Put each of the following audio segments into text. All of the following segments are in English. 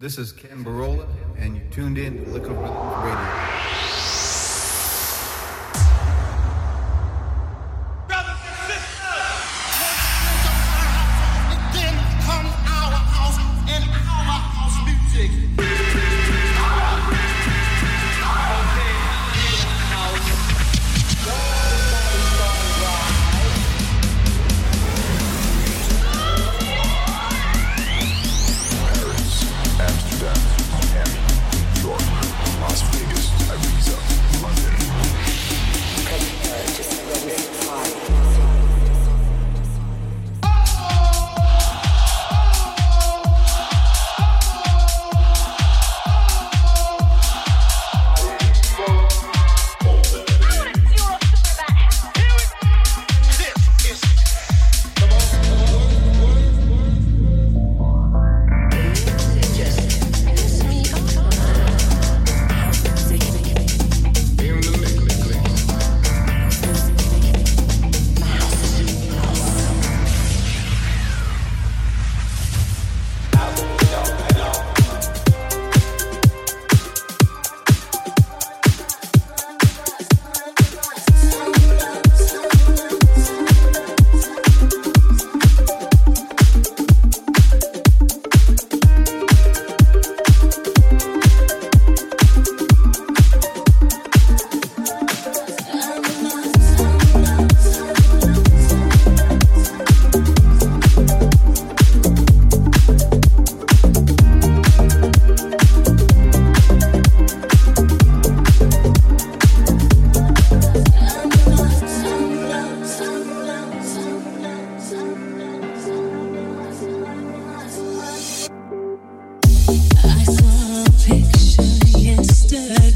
This is Kenn Burrola, and you tuned in to Liquid Rhythm Radio.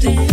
drifting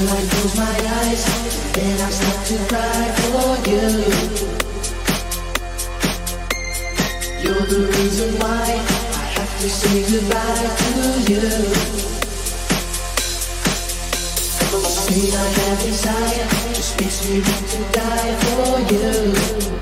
I close my eyes, then I start to cry for you. You're the reason why I have to say goodbye to you. The pain I have inside just makes me want to die for you.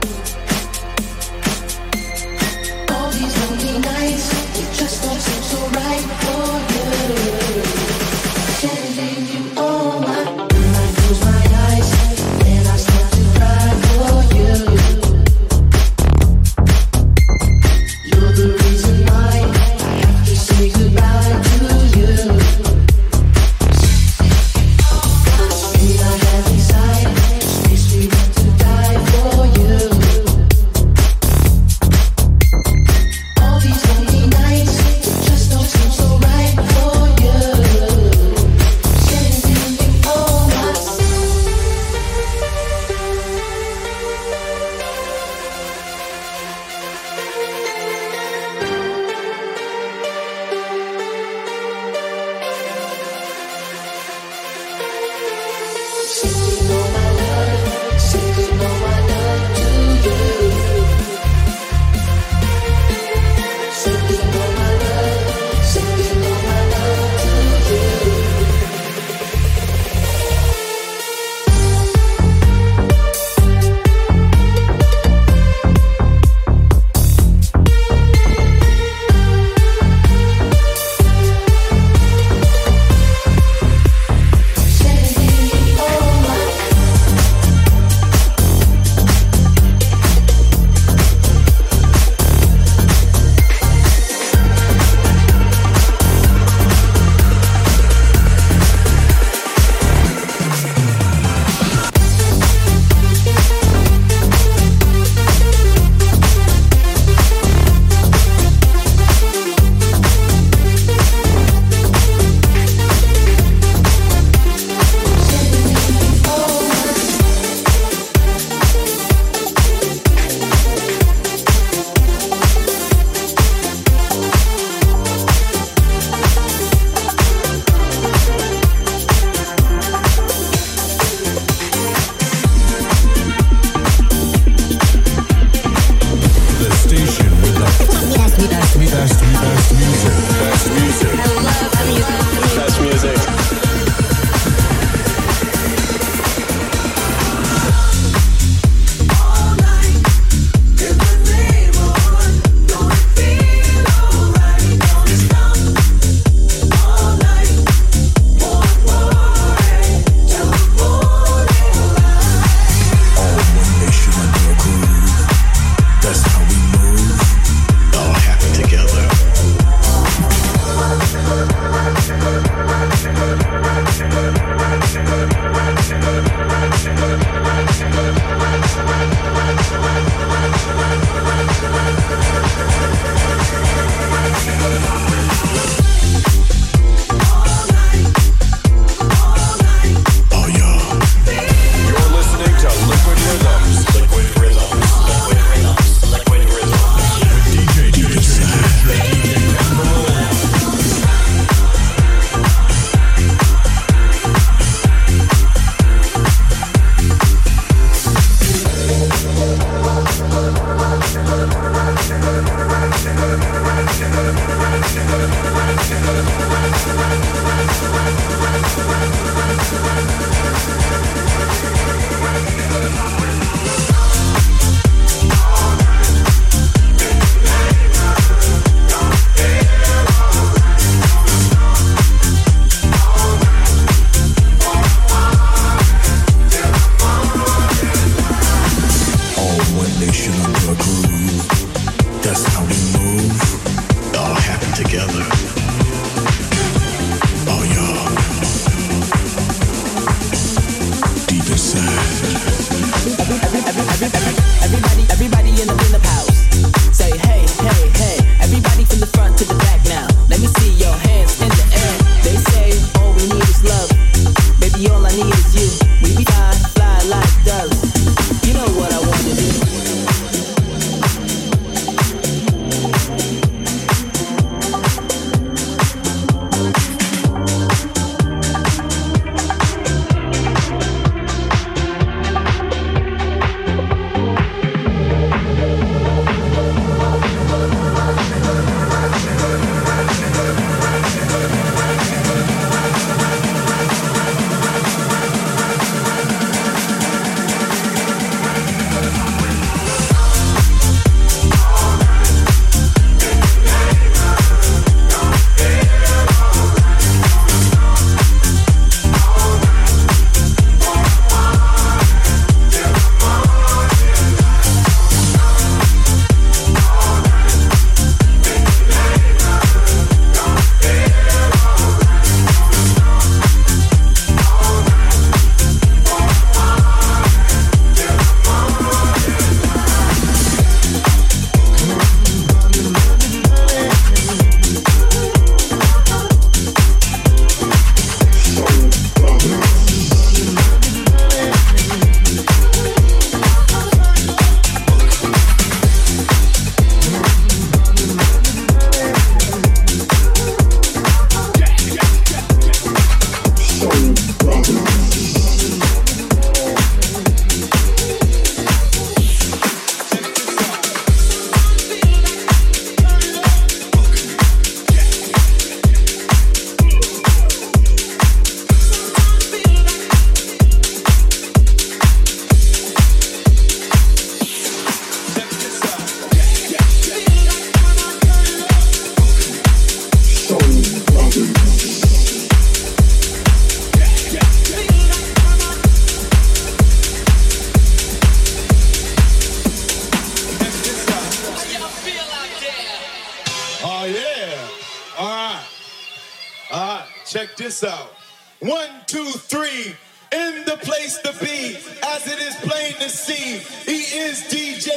this out. One, two, three. In the place to be, as it is plain to see, he is DJ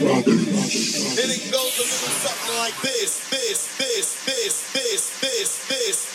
Robbins. And it goes a little something like this, this, this, this, this, this, this.